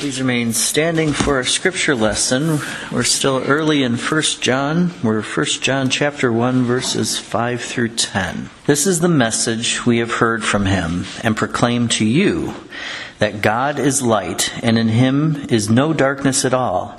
Please remain standing for our scripture lesson. We're still early in 1 John. We're 1 John chapter 1 verses 5 through 10. This is the message we have heard from him and proclaim to you that God is light and in him is no darkness at all.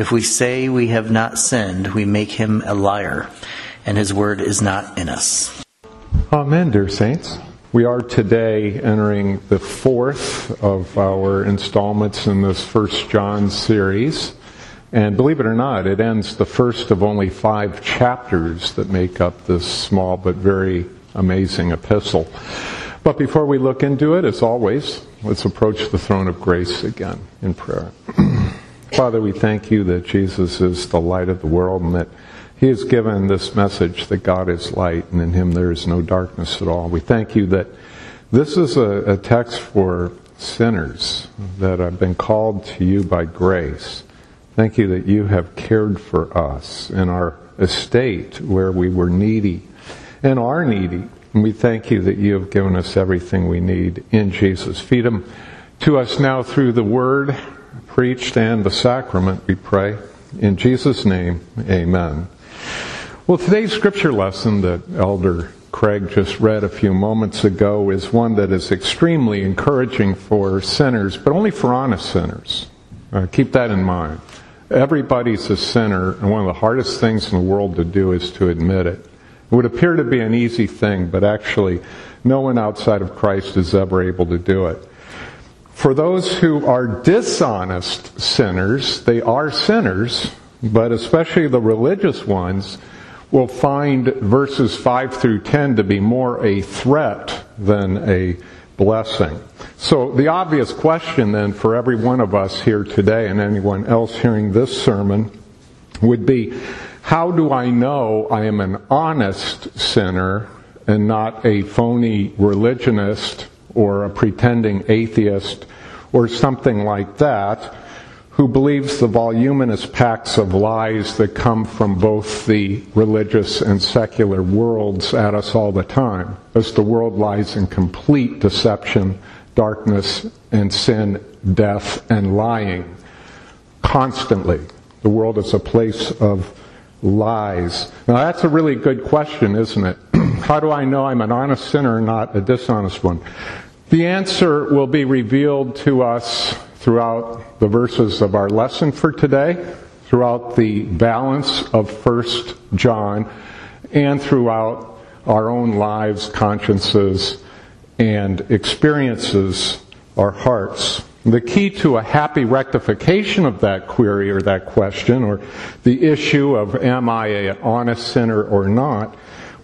If we say we have not sinned, we make him a liar, and his word is not in us. Amen, dear saints. We are today entering the fourth of our installments in this First John series. And believe it or not, it ends the first of only five chapters that make up this small but very amazing epistle. But before we look into it, as always, let's approach the throne of grace again in prayer. Father, we thank you that Jesus is the light of the world and that he has given this message that God is light and in him there is no darkness at all. We thank you that this is a, a text for sinners that have been called to you by grace. Thank you that you have cared for us in our estate where we were needy and are needy. And we thank you that you have given us everything we need in Jesus. Feed them to us now through the word preached and the sacrament, we pray. In Jesus' name, amen. Well, today's scripture lesson that Elder Craig just read a few moments ago is one that is extremely encouraging for sinners, but only for honest sinners. Uh, keep that in mind. Everybody's a sinner, and one of the hardest things in the world to do is to admit it. It would appear to be an easy thing, but actually, no one outside of Christ is ever able to do it. For those who are dishonest sinners, they are sinners, but especially the religious ones will find verses 5 through 10 to be more a threat than a blessing. So the obvious question then for every one of us here today and anyone else hearing this sermon would be, how do I know I am an honest sinner and not a phony religionist or a pretending atheist or something like that, who believes the voluminous packs of lies that come from both the religious and secular worlds at us all the time, as the world lies in complete deception, darkness, and sin, death, and lying. Constantly. The world is a place of lies. Now that's a really good question, isn't it? How do I know I'm an honest sinner, not a dishonest one? The answer will be revealed to us throughout the verses of our lesson for today, throughout the balance of 1 John, and throughout our own lives, consciences, and experiences, our hearts. The key to a happy rectification of that query or that question, or the issue of am I an honest sinner or not,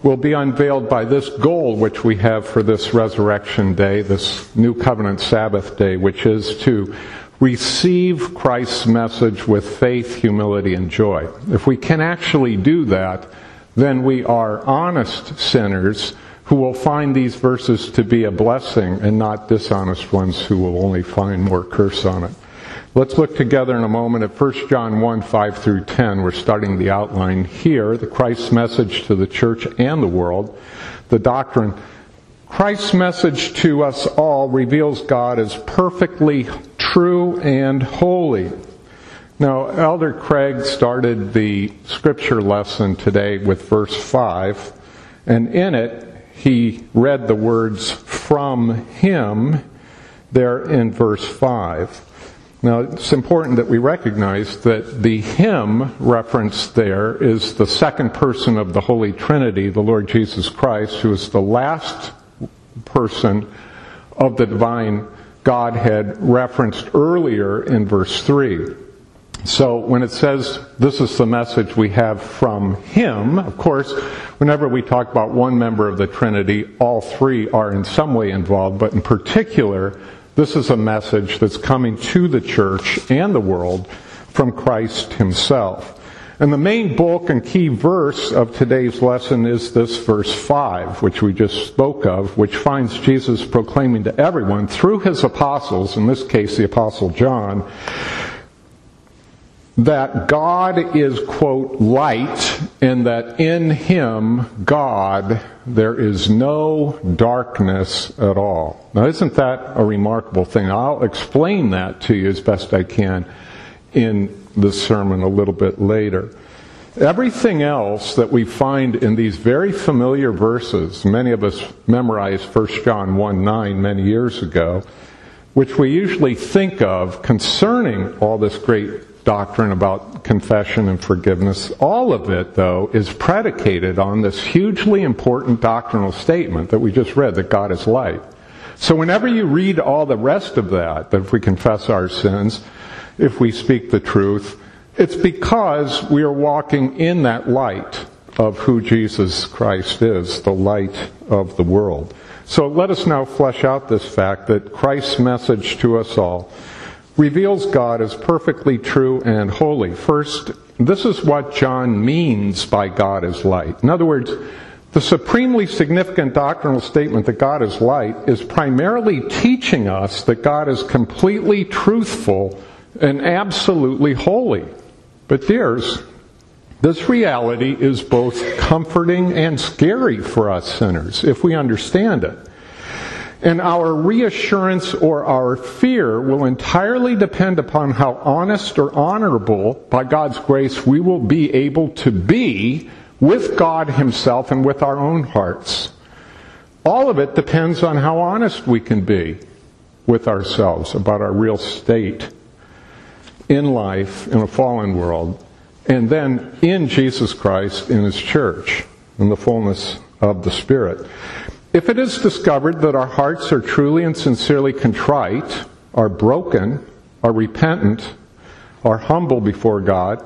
will be unveiled by this goal which we have for this resurrection day, this new covenant Sabbath day, which is to receive Christ's message with faith, humility, and joy. If we can actually do that, then we are honest sinners who will find these verses to be a blessing and not dishonest ones who will only find more curse on it. Let's look together in a moment at 1 John 1, 5 through 10. We're starting the outline here, the Christ's message to the church and the world, the doctrine. Christ's message to us all reveals God as perfectly true and holy. Now, Elder Craig started the scripture lesson today with verse 5, and in it, he read the words from him there in verse 5. Now, it's important that we recognize that the him referenced there is the second person of the Holy Trinity, the Lord Jesus Christ, who is the last person of the divine Godhead referenced earlier in verse 3. So when it says this is the message we have from him, of course, whenever we talk about one member of the Trinity, all three are in some way involved, but in particular, this is a message that's coming to the church and the world from Christ himself. And the main bulk and key verse of today's lesson is this verse 5, which we just spoke of, which finds Jesus proclaiming to everyone through his apostles, in this case the apostle John, that God is, quote, light, and that in him, God, there is no darkness at all. Now, isn't that a remarkable thing? I'll explain that to you as best I can in the sermon a little bit later. Everything else that we find in these very familiar verses, many of us memorized 1 John 1 9 many years ago, which we usually think of concerning all this great doctrine about confession and forgiveness, all of it, though, is predicated on this hugely important doctrinal statement that we just read that God is light. So whenever you read all the rest of that, that if we confess our sins, if we speak the truth, it's because we are walking in that light of who Jesus Christ is, the light of the world. So let us now flesh out this fact that Christ's message to us all reveals God as perfectly true and holy. First, this is what John means by God is light. In other words, the supremely significant doctrinal statement that God is light is primarily teaching us that God is completely truthful and absolutely holy. But dears, this reality is both comforting and scary for us sinners if we understand it. And our reassurance or our fear will entirely depend upon how honest or honorable, by God's grace, we will be able to be with God Himself and with our own hearts. All of it depends on how honest we can be with ourselves about our real state in life in a fallen world, and then in Jesus Christ in His church, in the fullness of the Spirit. If it is discovered that our hearts are truly and sincerely contrite, are broken, are repentant, are humble before God,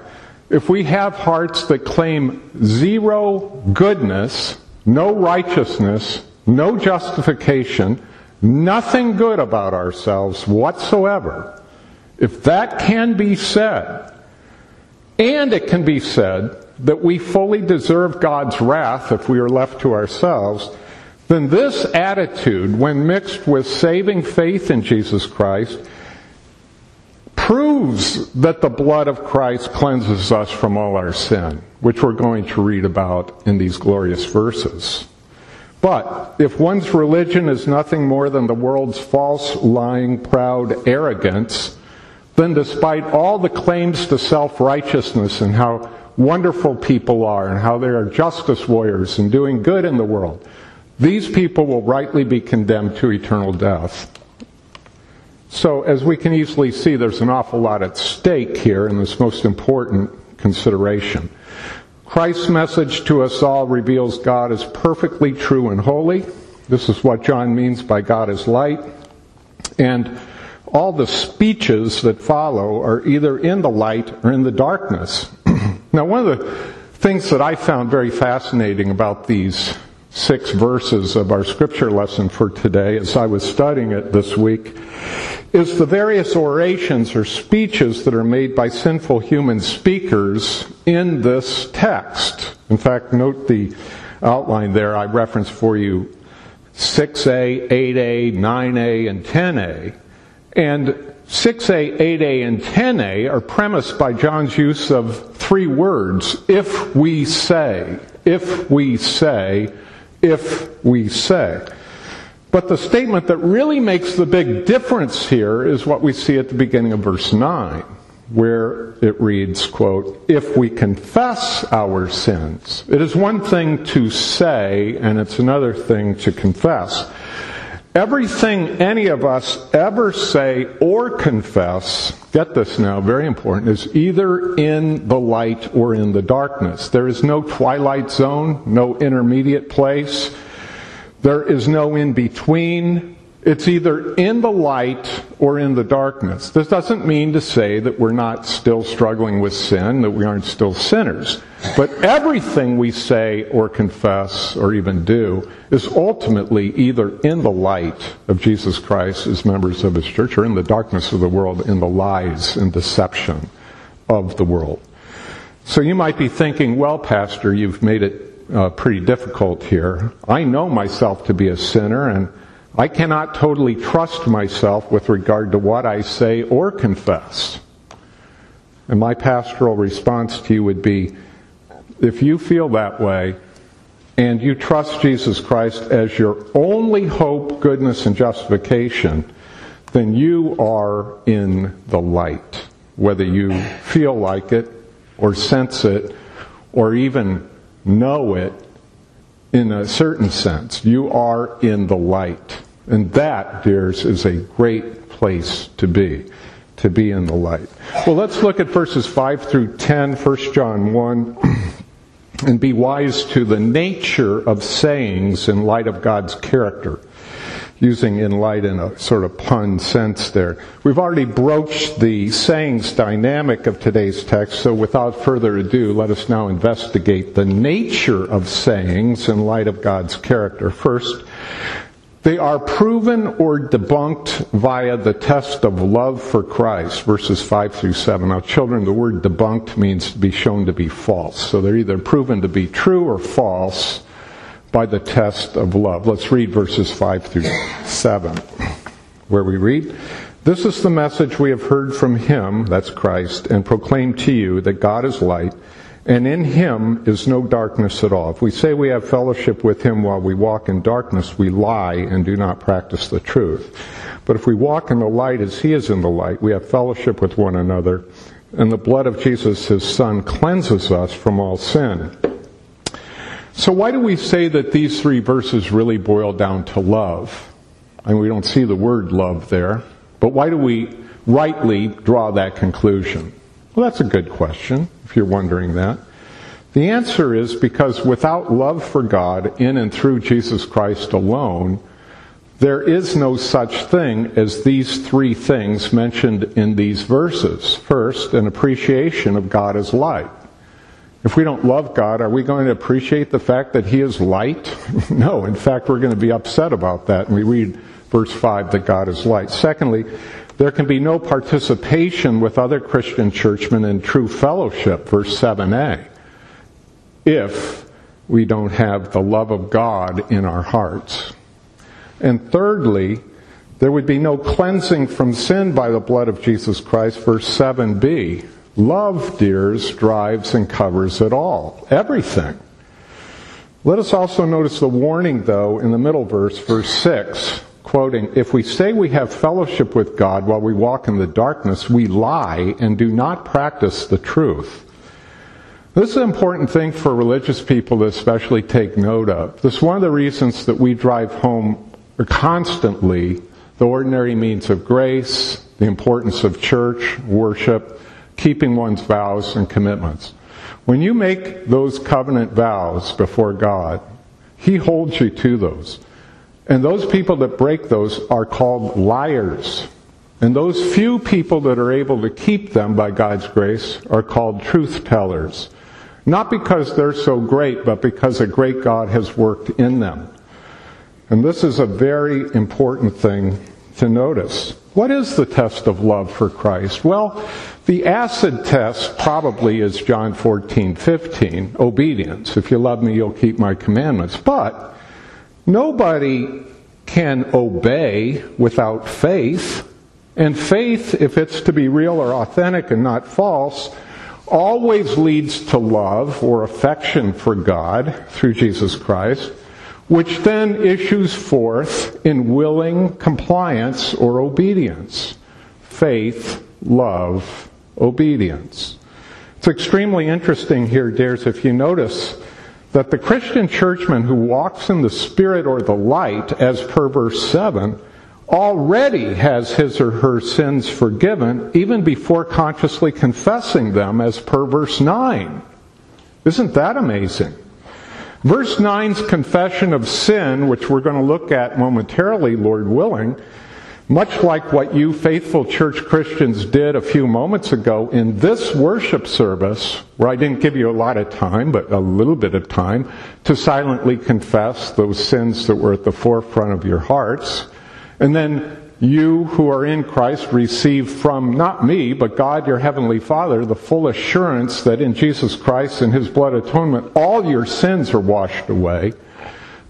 if we have hearts that claim zero goodness, no righteousness, no justification, nothing good about ourselves whatsoever, if that can be said, and it can be said that we fully deserve God's wrath if we are left to ourselves, then this attitude, when mixed with saving faith in Jesus Christ, proves that the blood of Christ cleanses us from all our sin, which we're going to read about in these glorious verses. But if one's religion is nothing more than the world's false, lying, proud arrogance, then despite all the claims to self-righteousness and how wonderful people are and how they are justice warriors and doing good in the world, these people will rightly be condemned to eternal death. So, as we can easily see, there's an awful lot at stake here in this most important consideration. Christ's message to us all reveals God is perfectly true and holy. This is what John means by God is light. And all the speeches that follow are either in the light or in the darkness. now, one of the things that I found very fascinating about these six verses of our scripture lesson for today as I was studying it this week is the various orations or speeches that are made by sinful human speakers in this text. In fact, note the outline there. I referenced for you 6a, 8a, 9a, and 10a. And 6a, 8a, and 10a are premised by John's use of three words if we say, if we say, if we say. But the statement that really makes the big difference here is what we see at the beginning of verse 9, where it reads, quote, if we confess our sins. It is one thing to say, and it's another thing to confess. Everything any of us ever say or confess, get this now, very important, is either in the light or in the darkness. There is no twilight zone, no intermediate place. There is no in between. It's either in the light or in the darkness. This doesn't mean to say that we're not still struggling with sin, that we aren't still sinners. But everything we say or confess or even do is ultimately either in the light of Jesus Christ as members of His church or in the darkness of the world in the lies and deception of the world. So you might be thinking, well, Pastor, you've made it uh, pretty difficult here. I know myself to be a sinner, and I cannot totally trust myself with regard to what I say or confess. And my pastoral response to you would be if you feel that way and you trust Jesus Christ as your only hope, goodness, and justification, then you are in the light. Whether you feel like it or sense it or even know it in a certain sense. You are in the light. And that, dears, is a great place to be, to be in the light. Well, let's look at verses 5 through 10, 1 John 1, and be wise to the nature of sayings in light of God's character using in light in uh, a sort of pun sense there. We've already broached the sayings dynamic of today's text, so without further ado, let us now investigate the nature of sayings in light of God's character. First, they are proven or debunked via the test of love for Christ, verses 5 through 7. Now, children, the word debunked means to be shown to be false. So they're either proven to be true or false by the test of love. Let's read verses 5 through 7, where we read, This is the message we have heard from him, that's Christ, and proclaim to you that God is light, and in him is no darkness at all. If we say we have fellowship with him while we walk in darkness, we lie and do not practice the truth. But if we walk in the light as he is in the light, we have fellowship with one another, and the blood of Jesus, his son, cleanses us from all sin. So, why do we say that these three verses really boil down to love? And we don't see the word love there, but why do we rightly draw that conclusion? Well, that's a good question, if you're wondering that. The answer is because without love for God in and through Jesus Christ alone, there is no such thing as these three things mentioned in these verses. First, an appreciation of God as light. If we don't love God, are we going to appreciate the fact that He is light? no. In fact, we're going to be upset about that. And we read verse 5 that God is light. Secondly, there can be no participation with other Christian churchmen in true fellowship, verse 7a, if we don't have the love of God in our hearts. And thirdly, there would be no cleansing from sin by the blood of Jesus Christ, verse 7b, Love, dears, drives and covers it all. Everything. Let us also notice the warning, though, in the middle verse, verse 6, quoting, If we say we have fellowship with God while we walk in the darkness, we lie and do not practice the truth. This is an important thing for religious people to especially take note of. This is one of the reasons that we drive home constantly the ordinary means of grace, the importance of church, worship, keeping one's vows and commitments. When you make those covenant vows before God, He holds you to those. And those people that break those are called liars. And those few people that are able to keep them by God's grace are called truth tellers. Not because they're so great, but because a great God has worked in them. And this is a very important thing to notice. What is the test of love for Christ? Well, the acid test probably is John 14, 15, obedience. If you love me, you'll keep my commandments. But nobody can obey without faith. And faith, if it's to be real or authentic and not false, always leads to love or affection for God through Jesus Christ, which then issues forth in willing compliance or obedience. Faith, love, obedience. It's extremely interesting here, dears, if you notice that the Christian churchman who walks in the Spirit or the light, as per verse 7, already has his or her sins forgiven even before consciously confessing them, as per verse 9. Isn't that amazing? Verse 9's confession of sin, which we're going to look at momentarily, Lord willing, much like what you faithful church Christians did a few moments ago in this worship service, where I didn't give you a lot of time, but a little bit of time, to silently confess those sins that were at the forefront of your hearts. And then you who are in Christ receive from not me, but God your heavenly Father, the full assurance that in Jesus Christ and his blood atonement, all your sins are washed away.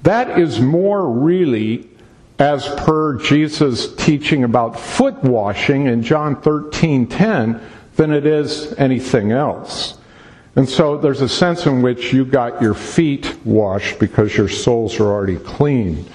That is more really as per Jesus' teaching about foot washing in John 13:10 than it is anything else. And so there's a sense in which you got your feet washed because your souls are already clean.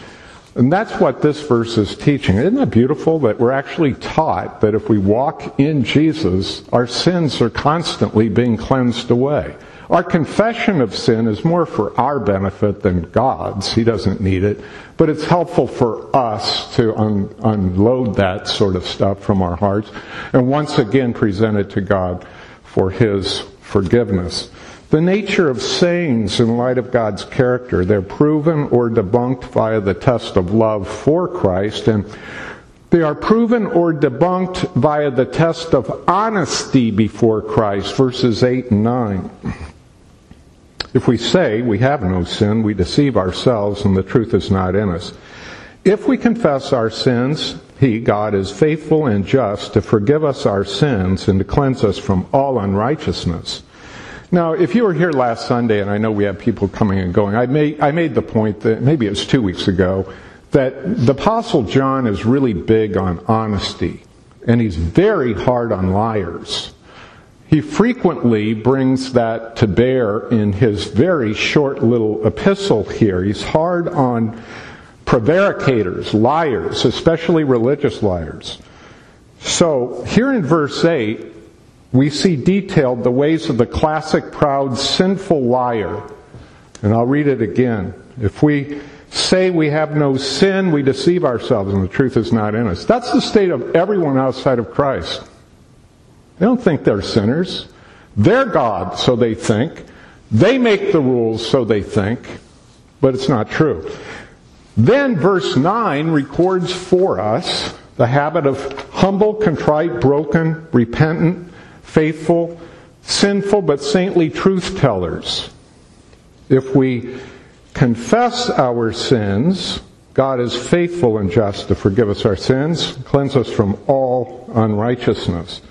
And that's what this verse is teaching. Isn't that beautiful that we're actually taught that if we walk in Jesus, our sins are constantly being cleansed away? Our confession of sin is more for our benefit than God's. He doesn't need it. But it's helpful for us to un- unload that sort of stuff from our hearts and once again present it to God for His forgiveness. The nature of sayings in light of God's character, they're proven or debunked via the test of love for Christ and they are proven or debunked via the test of honesty before Christ, verses 8 and 9. If we say we have no sin, we deceive ourselves and the truth is not in us. If we confess our sins, He, God, is faithful and just to forgive us our sins and to cleanse us from all unrighteousness. Now, if you were here last Sunday, and I know we have people coming and going, I made, I made the point that maybe it was two weeks ago, that the Apostle John is really big on honesty, and he's very hard on liars. He frequently brings that to bear in his very short little epistle here. He's hard on prevaricators, liars, especially religious liars. So, here in verse 8, we see detailed the ways of the classic, proud, sinful liar. And I'll read it again. If we say we have no sin, we deceive ourselves and the truth is not in us. That's the state of everyone outside of Christ. They don't think they're sinners. They're God, so they think. They make the rules, so they think. But it's not true. Then verse 9 records for us the habit of humble, contrite, broken, repentant, faithful, sinful, but saintly truth tellers. If we confess our sins, God is faithful and just to forgive us our sins, cleanse us from all unrighteousness.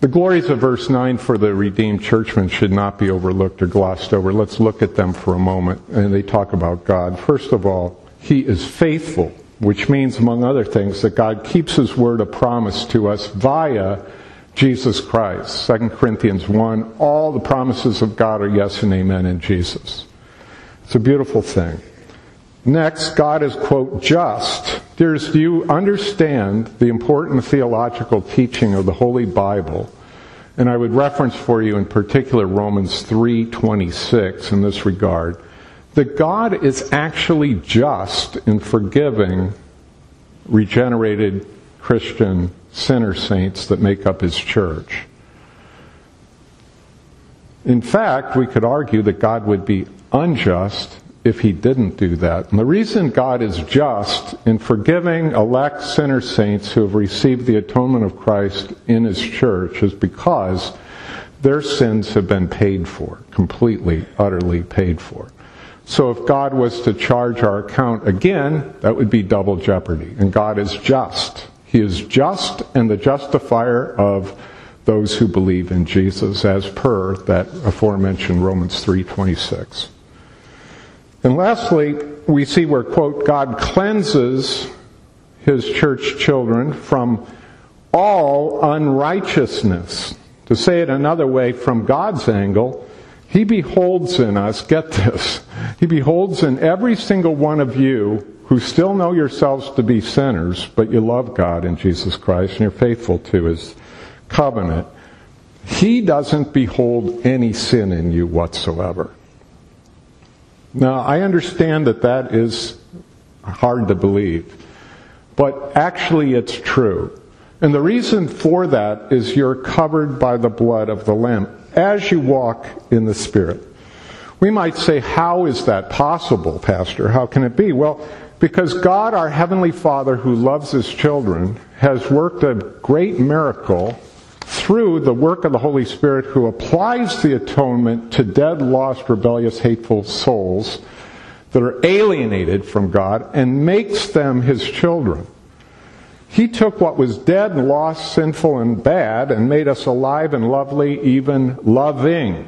The glories of verse 9 for the redeemed churchmen should not be overlooked or glossed over. Let's look at them for a moment. And they talk about God. First of all, He is faithful, which means, among other things, that God keeps His word of promise to us via Jesus Christ. 2 Corinthians 1, all the promises of God are yes and amen in Jesus. It's a beautiful thing. Next, God is, quote, just. Dears, do you understand the important theological teaching of the Holy Bible? And I would reference for you in particular Romans 3:26 in this regard, that God is actually just in forgiving regenerated Christian sinner saints that make up his church. In fact, we could argue that God would be unjust if he didn't do that. And the reason God is just in forgiving elect sinner saints who have received the atonement of Christ in his church is because their sins have been paid for, completely, utterly paid for. So if God was to charge our account again, that would be double jeopardy. And God is just. He is just and the justifier of those who believe in Jesus as per that aforementioned Romans 3:26. And lastly, we see where, quote, God cleanses his church children from all unrighteousness. To say it another way, from God's angle, he beholds in us, get this, he beholds in every single one of you who still know yourselves to be sinners, but you love God in Jesus Christ and you're faithful to his covenant. He doesn't behold any sin in you whatsoever. Now, I understand that that is hard to believe, but actually it's true. And the reason for that is you're covered by the blood of the Lamb as you walk in the Spirit. We might say, how is that possible, Pastor? How can it be? Well, because God, our Heavenly Father, who loves His children, has worked a great miracle through the work of the Holy Spirit who applies the atonement to dead, lost, rebellious, hateful souls that are alienated from God and makes them his children. He took what was dead and lost, sinful and bad, and made us alive and lovely, even loving.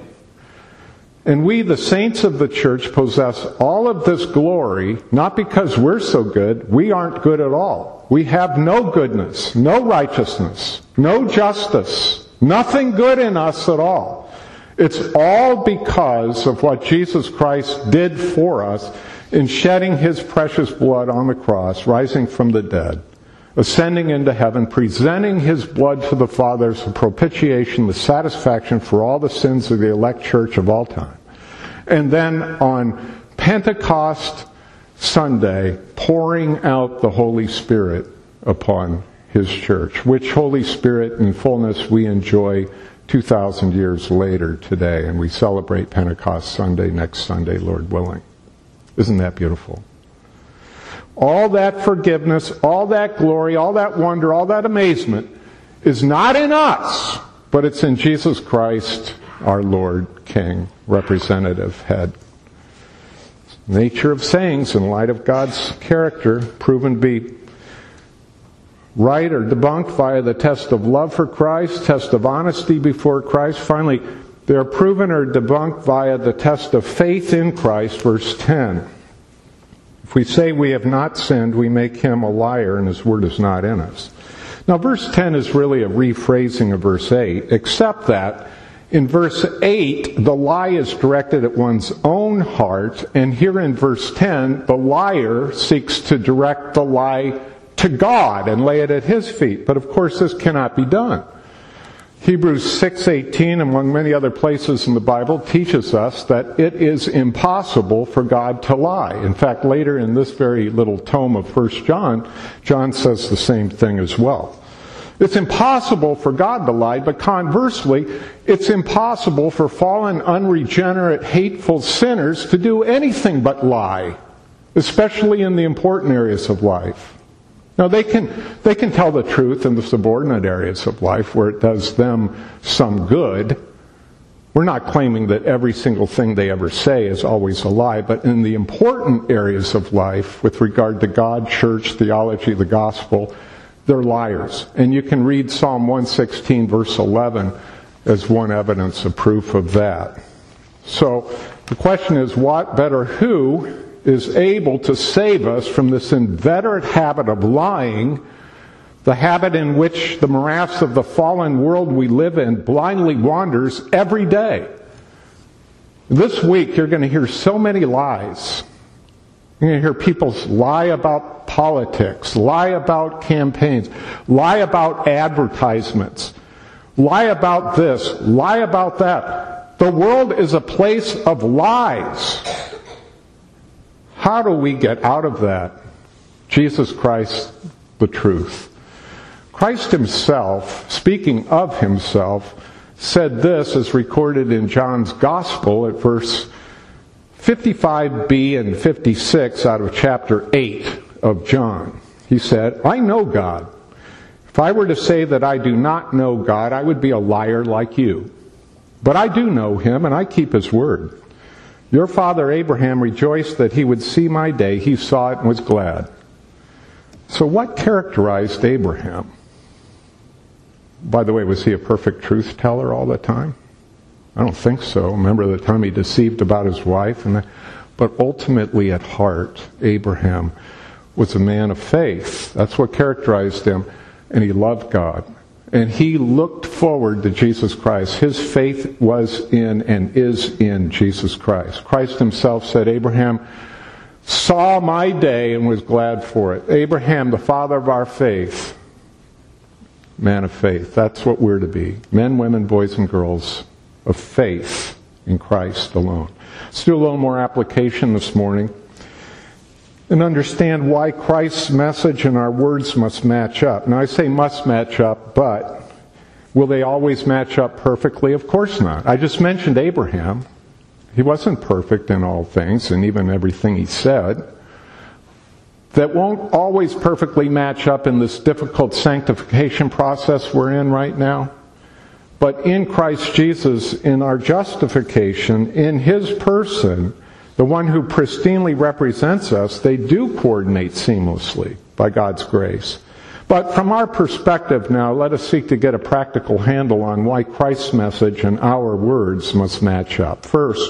And we, the saints of the church, possess all of this glory, not because we're so good. We aren't good at all. We have no goodness, no righteousness, no justice, nothing good in us at all. It's all because of what Jesus Christ did for us in shedding his precious blood on the cross, rising from the dead ascending into heaven, presenting his blood to the Father as a propitiation, the satisfaction for all the sins of the elect church of all time. And then on Pentecost Sunday, pouring out the Holy Spirit upon his church, which Holy Spirit in fullness we enjoy 2,000 years later today, and we celebrate Pentecost Sunday next Sunday, Lord willing. Isn't that beautiful? All that forgiveness, all that glory, all that wonder, all that amazement is not in us, but it's in Jesus Christ, our Lord, King, representative, head. Nature of sayings in light of God's character proven to be right or debunked via the test of love for Christ, test of honesty before Christ. Finally, they are proven or debunked via the test of faith in Christ, verse 10. If we say we have not sinned, we make him a liar and his word is not in us. Now, verse 10 is really a rephrasing of verse 8, except that in verse 8, the lie is directed at one's own heart, and here in verse 10, the liar seeks to direct the lie to God and lay it at his feet. But of course, this cannot be done. Hebrews 6:18 among many other places in the Bible teaches us that it is impossible for God to lie. In fact, later in this very little tome of 1 John, John says the same thing as well. It's impossible for God to lie, but conversely, it's impossible for fallen, unregenerate, hateful sinners to do anything but lie, especially in the important areas of life. Now they can, they can tell the truth in the subordinate areas of life where it does them some good. We're not claiming that every single thing they ever say is always a lie, but in the important areas of life with regard to God, church, theology, the gospel, they're liars. And you can read Psalm 116 verse 11 as one evidence of proof of that. So the question is what better who is able to save us from this inveterate habit of lying, the habit in which the morass of the fallen world we live in blindly wanders every day. This week, you're going to hear so many lies. You're going to hear people lie about politics, lie about campaigns, lie about advertisements, lie about this, lie about that. The world is a place of lies. How do we get out of that? Jesus Christ, the truth. Christ himself, speaking of himself, said this as recorded in John's Gospel at verse 55b and 56 out of chapter 8 of John. He said, I know God. If I were to say that I do not know God, I would be a liar like you. But I do know him and I keep his word. Your father Abraham rejoiced that he would see my day. He saw it and was glad. So, what characterized Abraham? By the way, was he a perfect truth teller all the time? I don't think so. Remember the time he deceived about his wife? And but ultimately, at heart, Abraham was a man of faith. That's what characterized him. And he loved God. And he looked forward to Jesus Christ. His faith was in and is in Jesus Christ. Christ himself said, Abraham saw my day and was glad for it. Abraham, the father of our faith, man of faith. That's what we're to be. Men, women, boys, and girls of faith in Christ alone. Let's do a little more application this morning and understand why Christ's message and our words must match up. Now I say must match up, but will they always match up perfectly? Of course not. I just mentioned Abraham. He wasn't perfect in all things and even everything he said. That won't always perfectly match up in this difficult sanctification process we're in right now. But in Christ Jesus, in our justification, in His person, the one who pristinely represents us, they do coordinate seamlessly by God's grace. But from our perspective now, let us seek to get a practical handle on why Christ's message and our words must match up. First,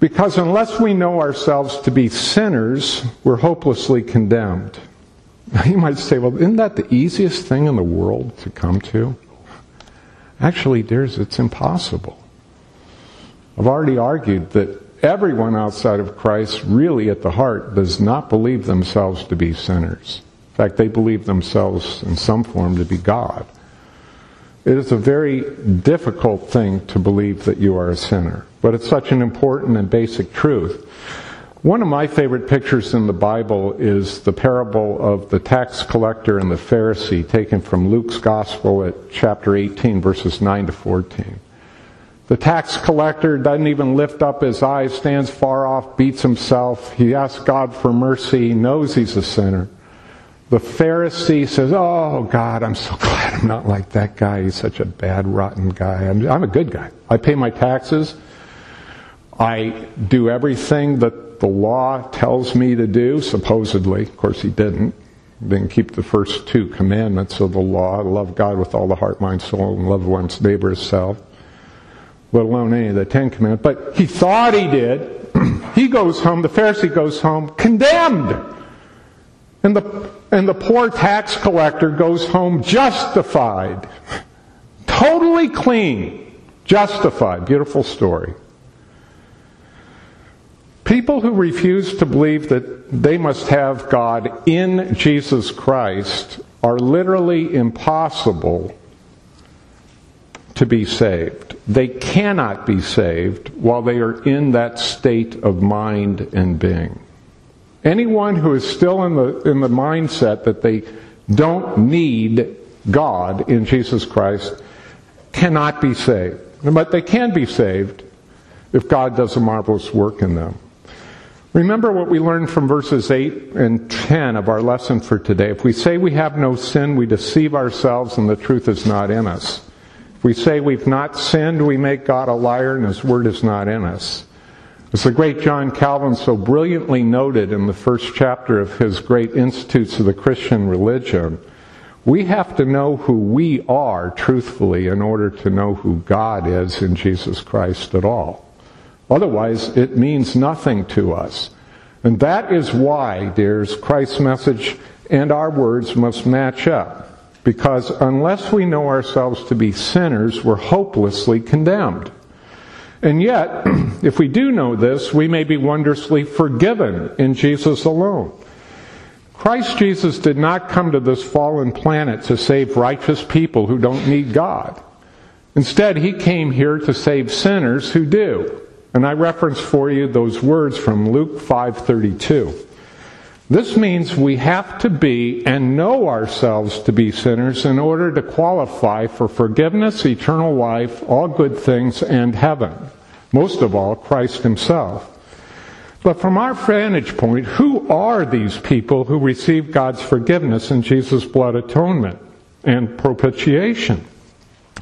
because unless we know ourselves to be sinners, we're hopelessly condemned. You might say, well, isn't that the easiest thing in the world to come to? Actually, dears, it's impossible. I've already argued that everyone outside of Christ, really at the heart, does not believe themselves to be sinners. In fact, they believe themselves in some form to be God. It is a very difficult thing to believe that you are a sinner, but it's such an important and basic truth. One of my favorite pictures in the Bible is the parable of the tax collector and the Pharisee, taken from Luke's Gospel at chapter 18, verses 9 to 14. The tax collector doesn't even lift up his eyes, stands far off, beats himself. He asks God for mercy, he knows he's a sinner. The Pharisee says, Oh, God, I'm so glad I'm not like that guy. He's such a bad, rotten guy. I'm, I'm a good guy. I pay my taxes. I do everything that the law tells me to do, supposedly. Of course, he didn't. Didn't keep the first two commandments of the law love God with all the heart, mind, soul, and love one's neighbor as self let alone any of the Ten Commandments. But he thought he did. he goes home, the Pharisee goes home, condemned. And the, and the poor tax collector goes home justified. Totally clean. Justified. Beautiful story. People who refuse to believe that they must have God in Jesus Christ are literally impossible to be saved. They cannot be saved while they are in that state of mind and being. Anyone who is still in the, in the mindset that they don't need God in Jesus Christ cannot be saved. But they can be saved if God does a marvelous work in them. Remember what we learned from verses 8 and 10 of our lesson for today. If we say we have no sin, we deceive ourselves and the truth is not in us. We say we've not sinned, we make God a liar and his word is not in us. As the great John Calvin so brilliantly noted in the first chapter of his great Institutes of the Christian Religion, we have to know who we are truthfully in order to know who God is in Jesus Christ at all. Otherwise, it means nothing to us. And that is why, dears, Christ's message and our words must match up. Because unless we know ourselves to be sinners, we're hopelessly condemned. And yet, if we do know this, we may be wondrously forgiven in Jesus alone. Christ Jesus did not come to this fallen planet to save righteous people who don't need God. Instead, he came here to save sinners who do. And I reference for you those words from Luke 5:32. This means we have to be and know ourselves to be sinners in order to qualify for forgiveness, eternal life, all good things, and heaven. Most of all, Christ Himself. But from our vantage point, who are these people who receive God's forgiveness in Jesus' blood atonement and propitiation?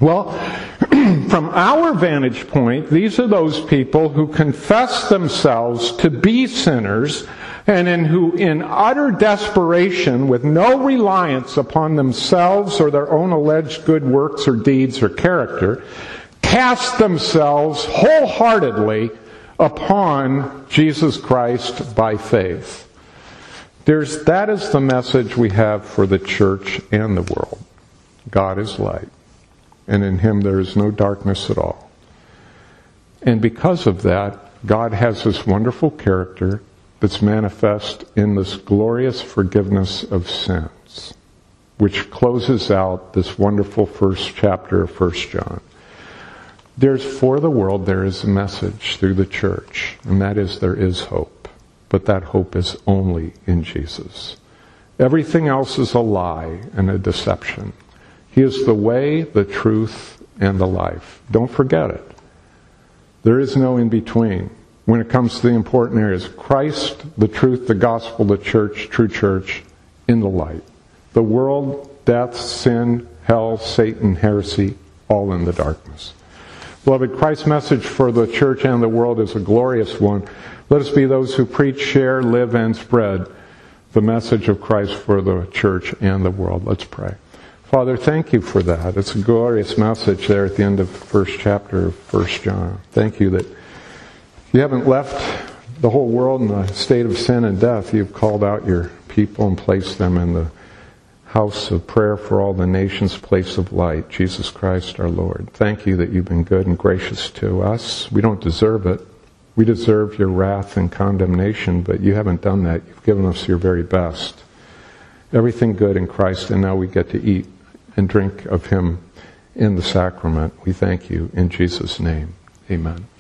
Well, from our vantage point, these are those people who confess themselves to be sinners and in who, in utter desperation, with no reliance upon themselves or their own alleged good works or deeds or character, cast themselves wholeheartedly upon Jesus Christ by faith. There's, that is the message we have for the church and the world. God is light, and in Him there is no darkness at all. And because of that, God has this wonderful character that's manifest in this glorious forgiveness of sins, which closes out this wonderful first chapter of 1 John. There's for the world, there is a message through the church, and that is there is hope. But that hope is only in Jesus. Everything else is a lie and a deception. He is the way, the truth, and the life. Don't forget it. There is no in between when it comes to the important areas Christ, the truth, the gospel, the church, true church, in the light. The world, death, sin, hell, Satan, heresy, all in the darkness. Beloved, Christ's message for the church and the world is a glorious one. Let us be those who preach, share, live, and spread the message of Christ for the church and the world. Let's pray. Father, thank you for that. It's a glorious message there at the end of the first chapter of 1 John. Thank you that you haven't left the whole world in a state of sin and death. You've called out your people and placed them in the house of prayer for all the nations, place of light, Jesus Christ our Lord. Thank you that you've been good and gracious to us. We don't deserve it. We deserve your wrath and condemnation, but you haven't done that. You've given us your very best. Everything good in Christ, and now we get to eat and drink of him in the sacrament. We thank you in Jesus' name. Amen.